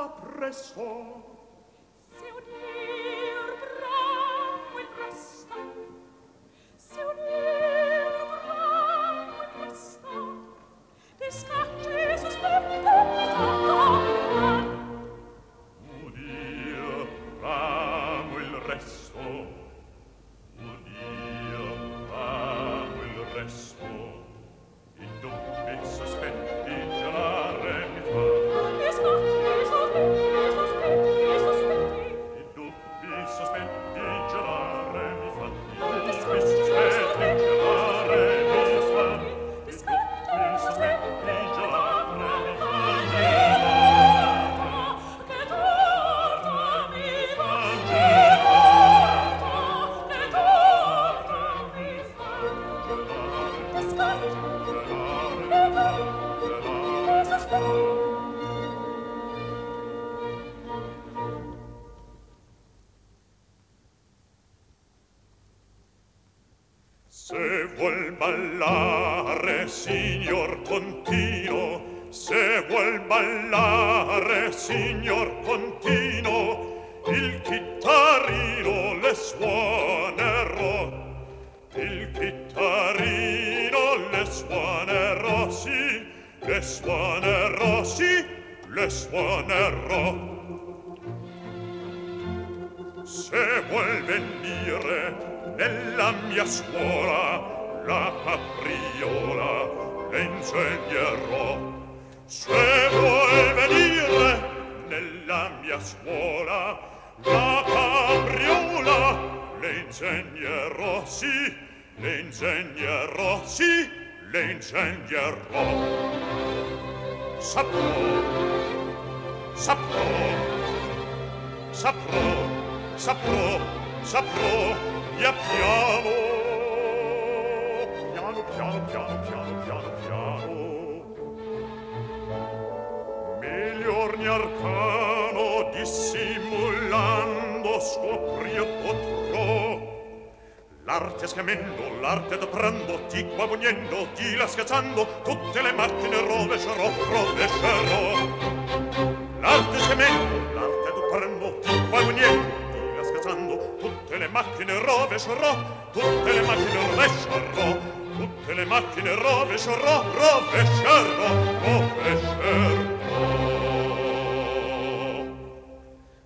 Apressou. Sapro Sapro Sapro Sapro Sapro Ja piano. Piano, piano, piano, piano, piano, piano. Miglior gli arcano Dissimulando scoprì e L'arte schiamendo, l'arte adprando, di qua bugnendo, di là schiacciando, tutte le macchine rovescerò, rovescerò. L'arte schiamendo, l'arte adprando, di qua bugnendo, di là schiacciando, tutte le macchine rovescerò, tutte le macchine rovescerò, tutte le macchine rovescerò, rovescerò, rovescerò.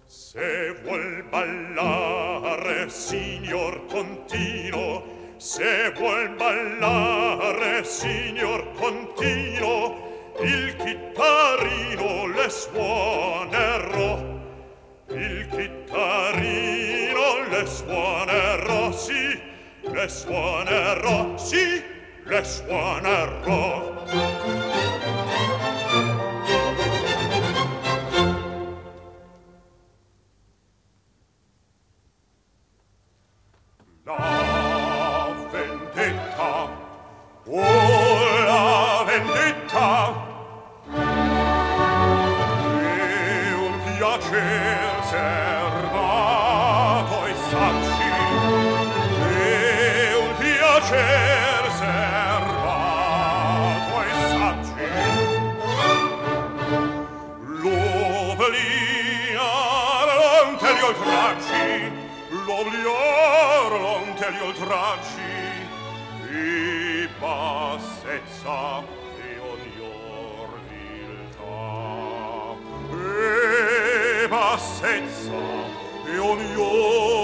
Se vuol ballare, Se vuol ballare, signor Contino, il chitarrino le suonerò. Il chitarrino le suonerò, sì, le suonerò, sì, le suonerò. gli oltraggi di bassezza e ogni orviltà e bassezza e ogni orviltà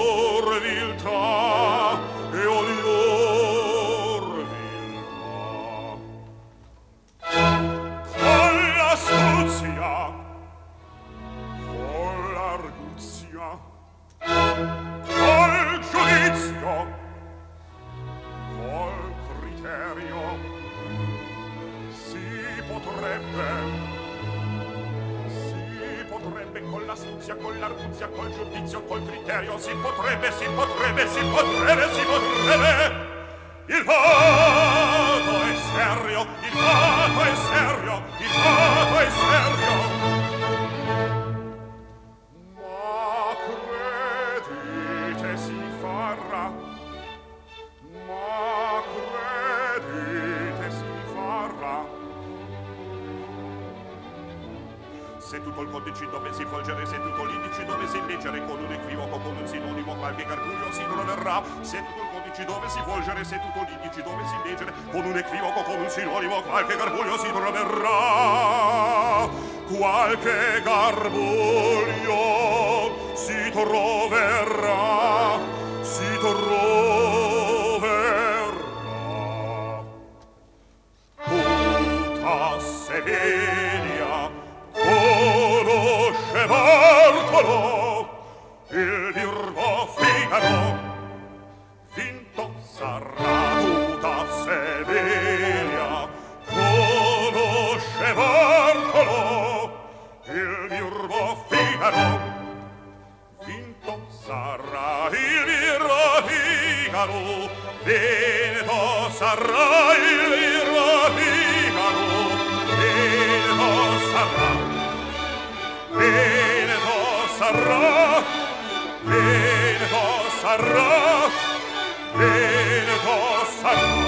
sarai il rapicano Veneto sarà Veneto sarà Veneto sarà Veneto sarà.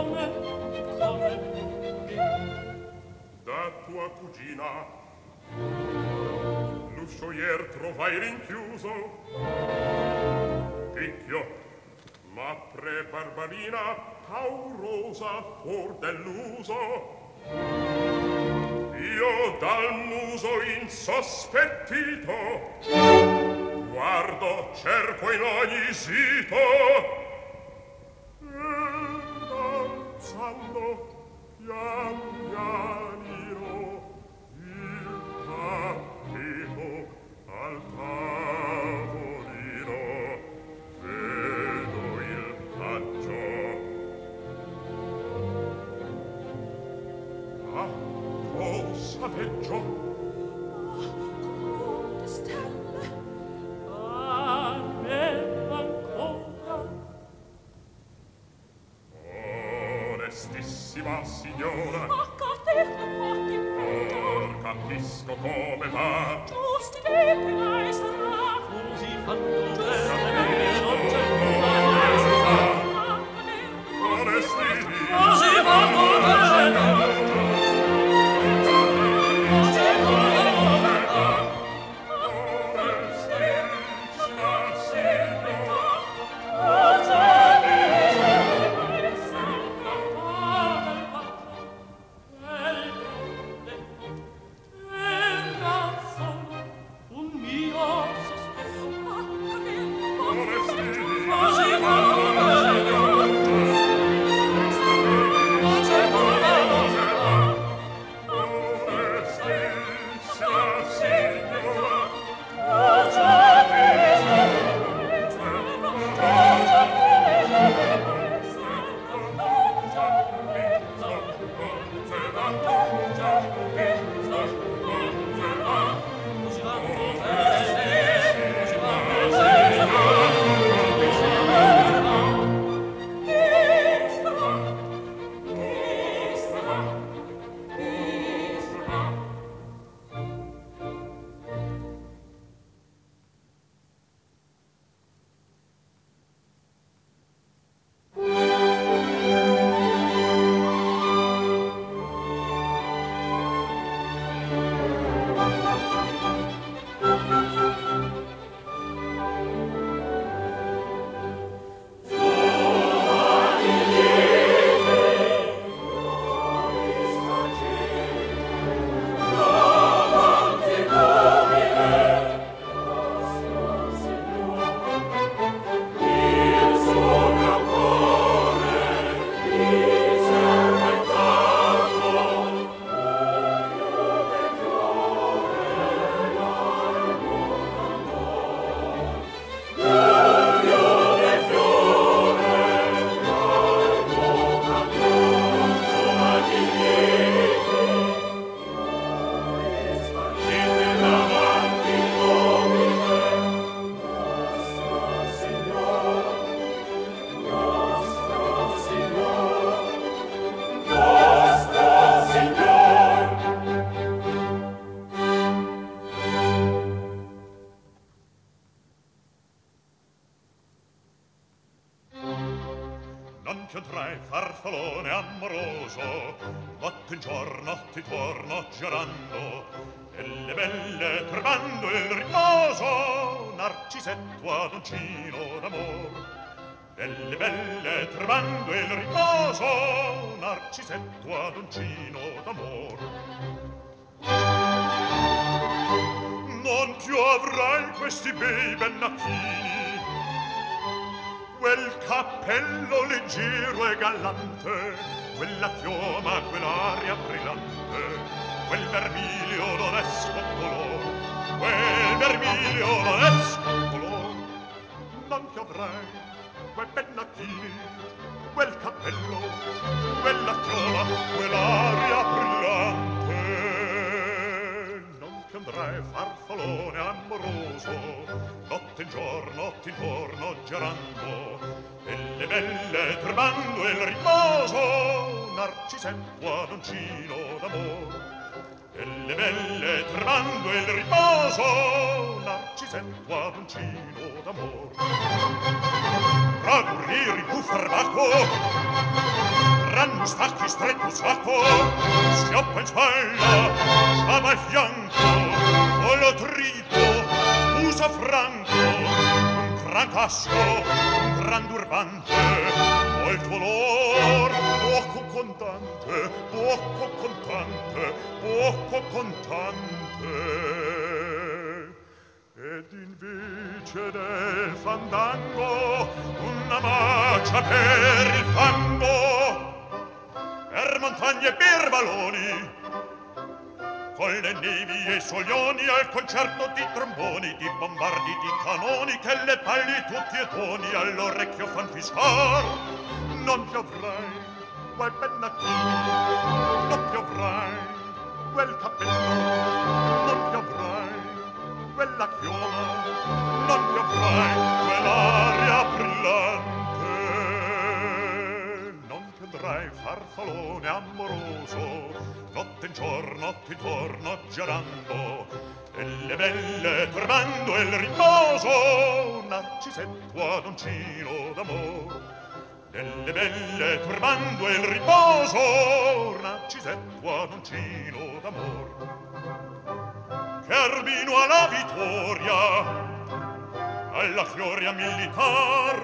come, come? Da tua cugina l'uscio ier trovai rinchiuso. Picchio ma pre barbarina paurosa fuor dell'uso. Io dal muso insospettito guardo cerco in ogni sito piango, piango, piango. Narcisetto ad uncino d'amor. Delle belle turbando il riposo narcisetto ad uncino d'amor. Non più avrai questi bei bennacchini quel cappello leggero e gallante, quella chioma, quell'aria brillante, quel vermiglio non è scoccolo, quel vermiglio non è scoccolo, ti avrai quei pennacchini, quel cappello, quella chioma, quell'aria brillante, non ti andrai farfalone amoroso, notte in giorno, notte intorno girando, e le belle turbando il riposo, narcisetto ad uncino d'amor. E le belle turbando il riposo, narcisetto sento ad un d'amor ragurir il tuo ranno stacchi stretto sacco schioppa in spalla sciaba al fianco volo trito usa franco un gran casco un gran turbante Molto color poco contante poco contante poco contante Ed invece del fandango, una macia per il fango, per montagne e per valoni, con le nevi e i soglioni al concerto di tromboni, di bombardi, di canoni, che le palli tutti e toni all'orecchio fan fiscar. Non piovrai quel pennacchino, non piovrai quel cappello, non piovrai quella chioma, non piovrai quell'aria brillante. Non piovrai farfalone amoroso, notte in giorno, notte intorno girando, e le belle turbando il riposo, narcisetto ad uncino d'amor. Delle belle turbando il riposo, narcisetto ad uncino d'amor. Herbino alla vittoria, alla gloria militar.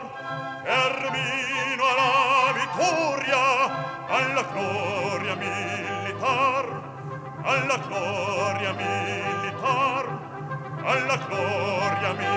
Herbino alla vittoria, alla gloria militar. Alla gloria militar, alla gloria militar.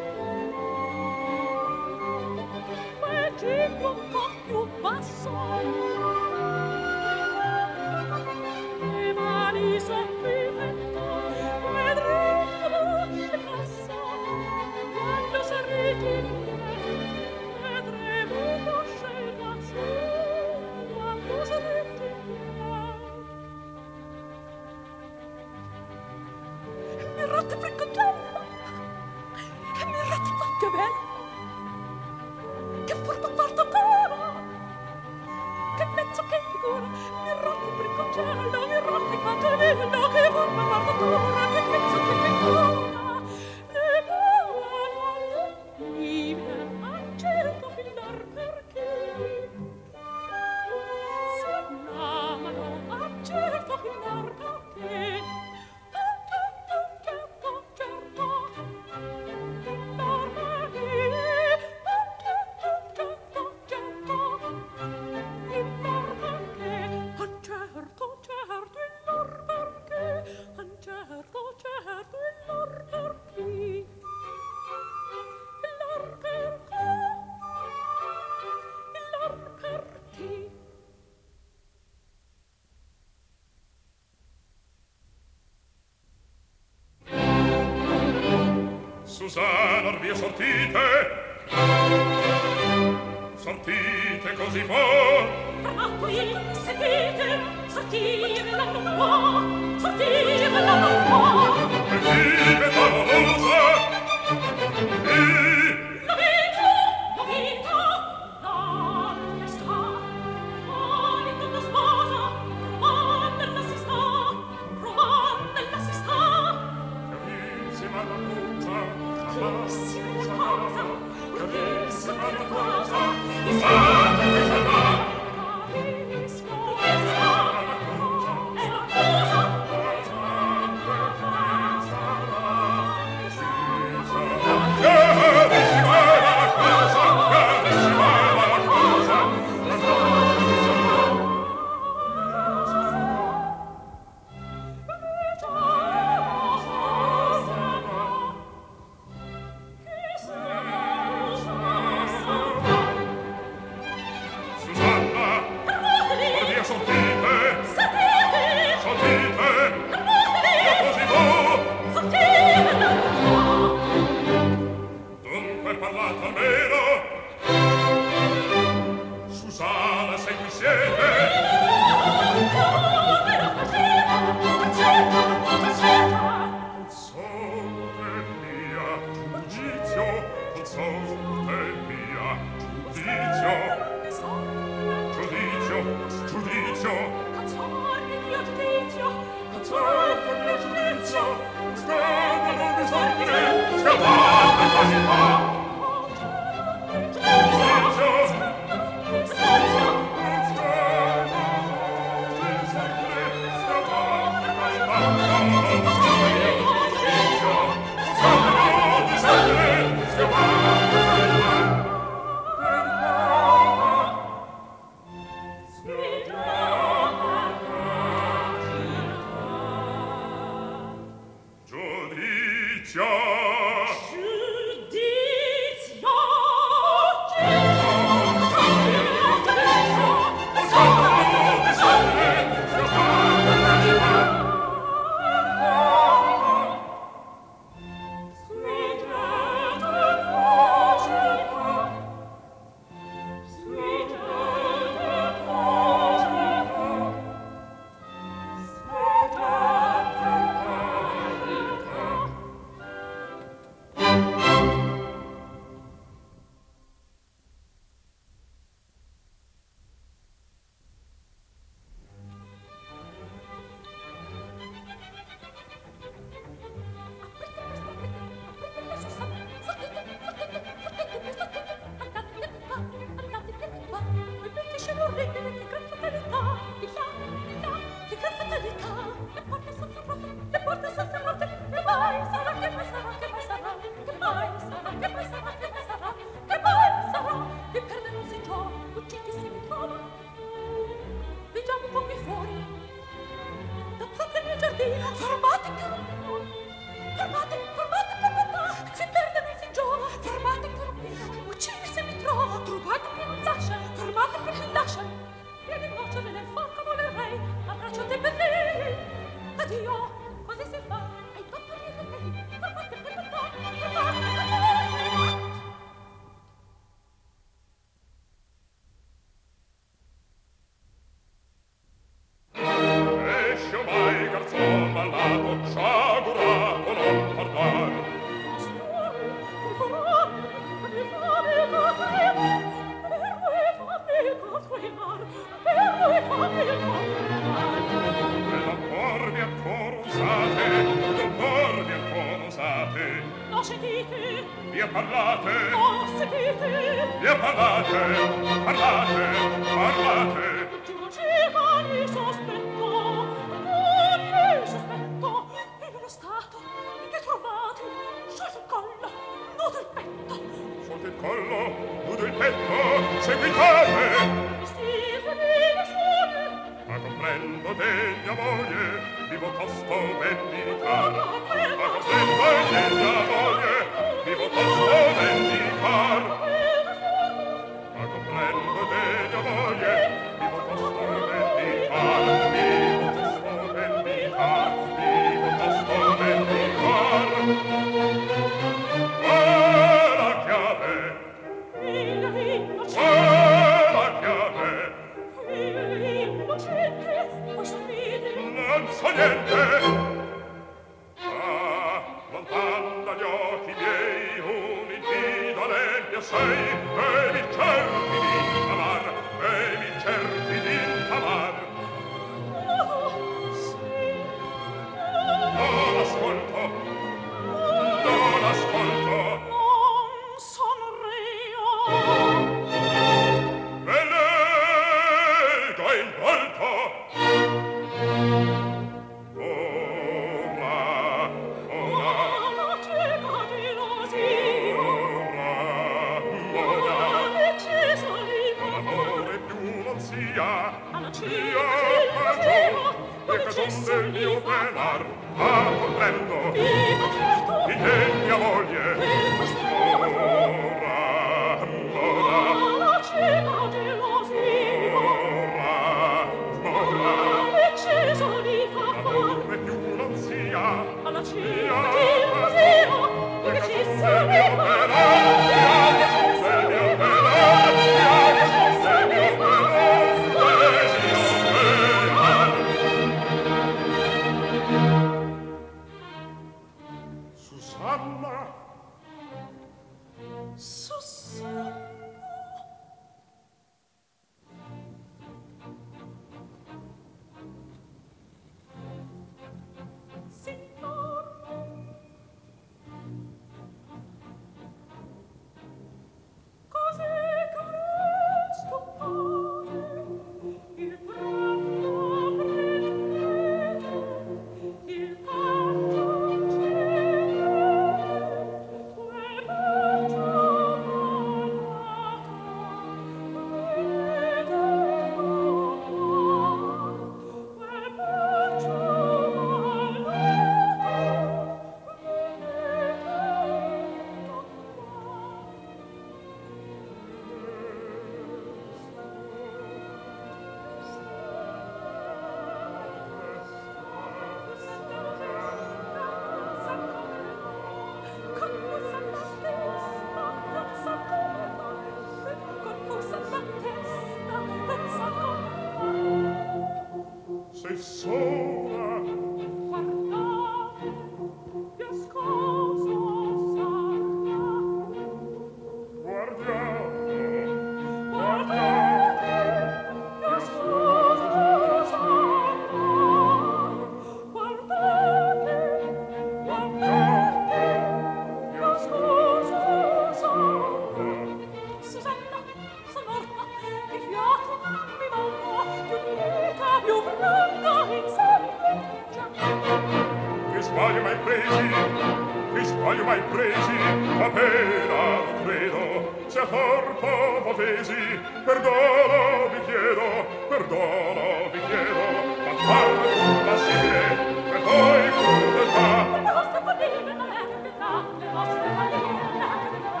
voce a corpo votesi perdono vi chiedo perdono vi chiedo ma farme compassibile per voi crudeltà le vostre podere non è pietà le vostre podere non è pietà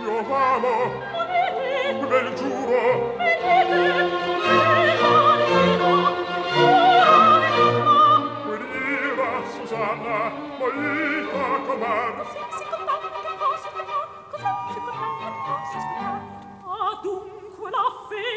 io vamo volete ve lo giuro. vedete Susanna, molita comar, adunque la fe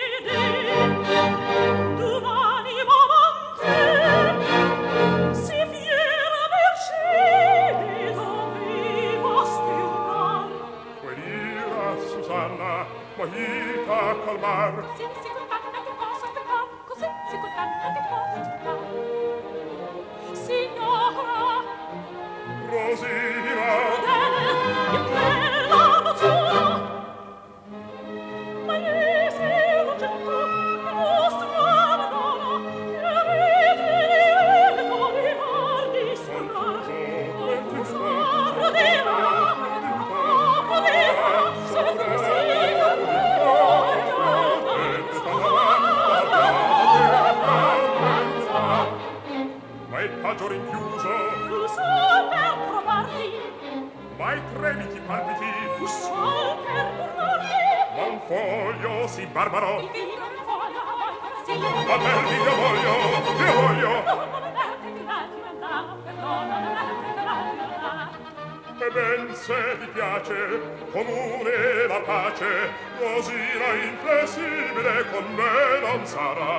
sarà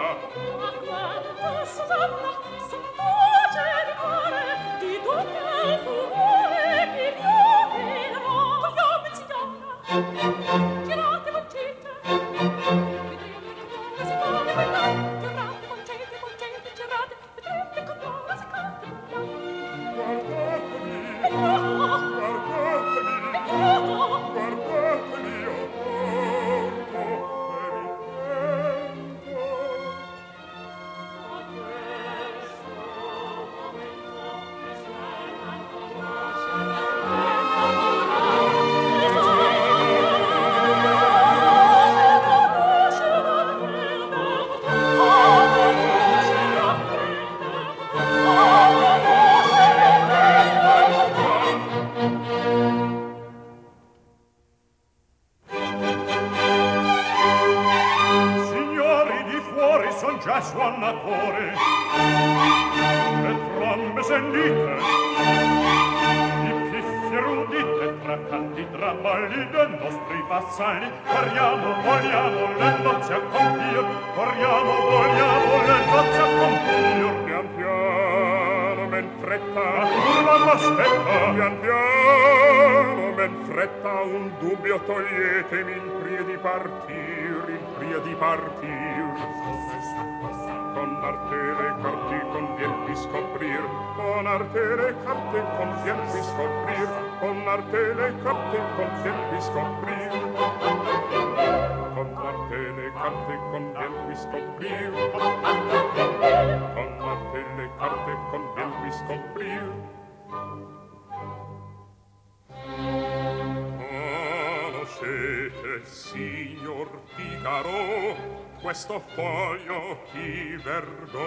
questo foglio chi vergo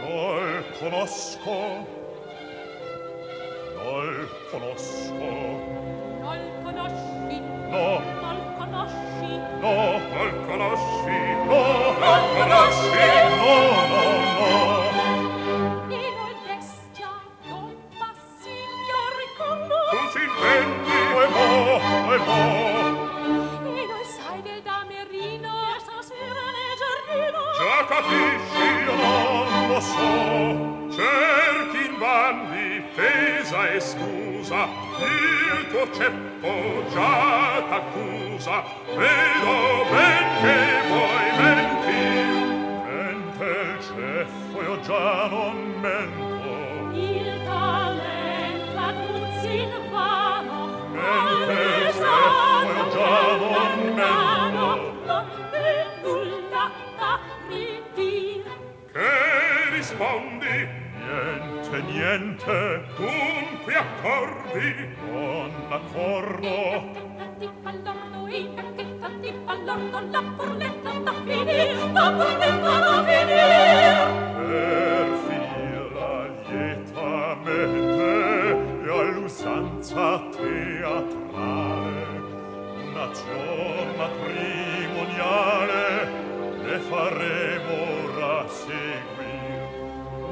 Nol conosco Nol conosco. Nol conosci No. Nol conosci. No Nol conosci No Nol conosci No no no. Ne nol bestia Non passi io riconosco Tu si capisci io non lo so. Cerchi in van difesa e scusa il tuo ceppo già t'accusa. Vedo ben che vuoi mentir mente il ceppo, io già non mento. Il talento a tuzzi in vano mente il ceppo, io già non mento rispondi? Niente niente. Dunque accordi. Non accordo tanti pallordo e anche tanti pallordo la burletta da finire, la burletta da finire. per finirla lietamente e all'usanza teatrale una giorna primoniale le faremo rassicurare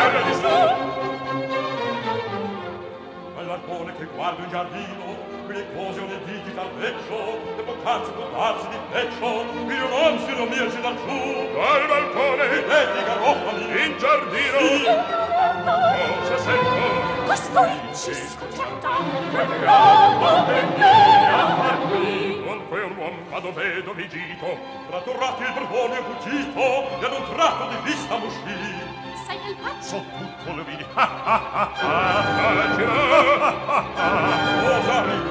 terra di star all'arpone che guarda in giardino glicosio ne digi dal vecchio e poc'anzi poc'anzi di peccio i romanzi non mirci dal giù. Dal balcone. E detti garofani in giardino. Sì. Oh, cosa sento. Questo ricci scoccetta che l'uomo venire a far qui qualche un uomo ma dove dovigito tratturati il borbone e fuggito e ad un tratto di vista m'uscì. Nel pazzo tutto lo vidi ha ha ha ha cosa ridi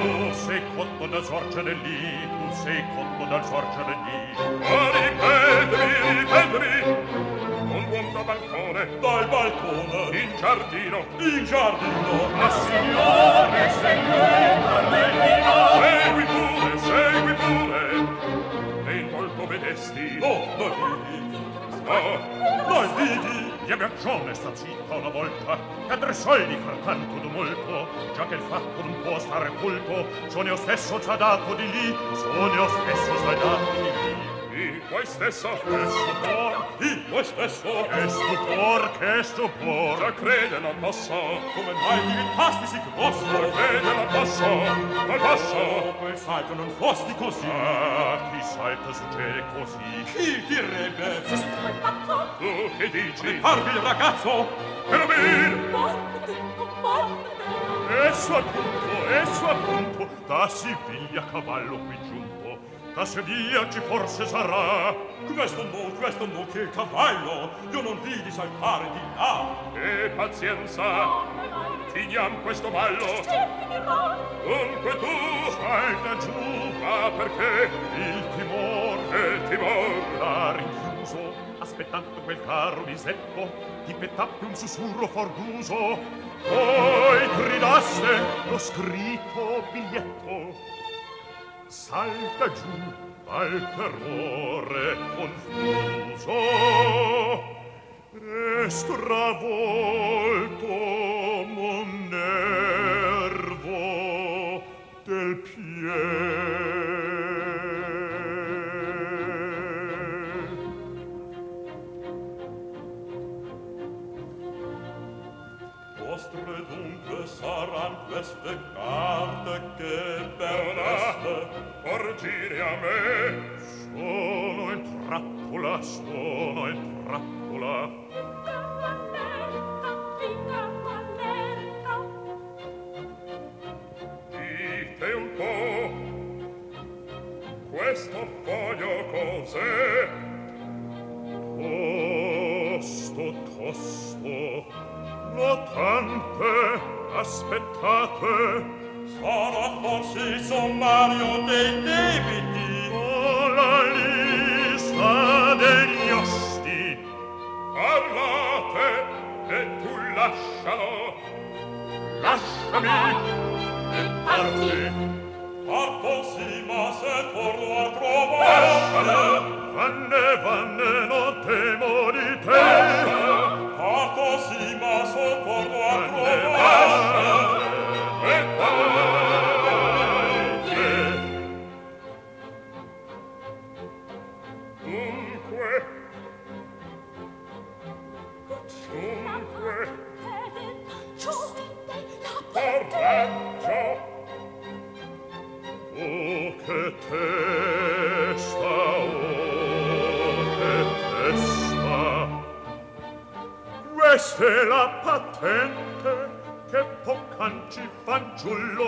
tu sei cotto da sorgere lì tu sei cotto sorgere lì ma ripetimi ripetimi un buon da balcone dal balcone in giardino in giardino ma signore signore Carmelina segui pure vesti No, no, ridi no, no, ridi gli abbraccione sta zitta una volta che tre soldi far tanto tumulto già che il fatto non può stare culto sono io stesso già dato di lì sono io stesso già dato di lì in voi stesso che stupor in voi stesso che stupor che stupor la crede non posso come mai diventasti si grosso Già crede non posso non posso quel salto non fosti così? Ah chi salta succede così? Chi direbbe? Tu che dici? Parvi il ragazzo? Per me morte morte esso appunto esso appunto da Siviglia cavallo qui giunto. La sedia ci forse sarà. Questo no, questo no, che cavallo Io non vidi saltare di là. E pazienza Finiam questo ballo. Dunque tu Salta giù, ma perché Il timore, il timor L'ha rinchiuso Aspettando quel carro di seppo Ti pettappe un sussurro forduso. Poi gridasse Lo scritto biglietto salta giù al terrore confuso. E stravolto mon nervo del piede queste carte che per porgire a me. Sono in trappola sono in trappola dite un po' questo foglio cos'è? Tosto tosto notante aspettate. Sarà forse il sommario dei debiti. O la lista degli osti parlate e tu lascialo. Lasciami e parti. Parto sì ma se torno a trovare vanne vanne non temo di te par possima giullo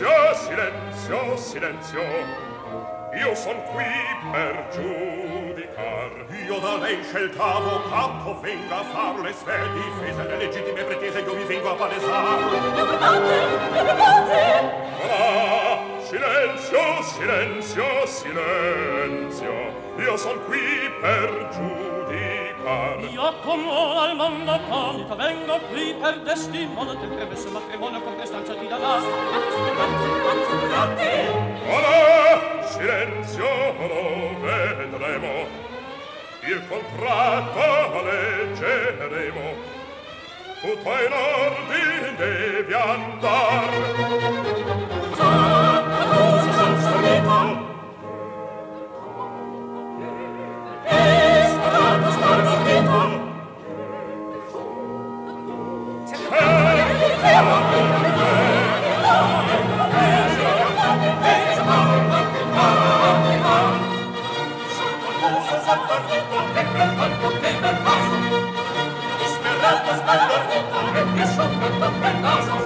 silenzio, silenzio, silenzio. Io son qui per giudicar io da lei sceltavo quanto venga a far le sue difese. Le legittime pretese io vi vengo a palesar ah, silenzio, silenzio, silenzio. Io son qui per far io come al mondo comico vengo qui per testimone del premesso matrimonio con prestanza ti darà. Ora silenzio lo vedremo. Il contratto leggeremo. Tutto in ordine devi andar. Esperantos, Esperantos, Esperantos, Esperantos, Esperantos,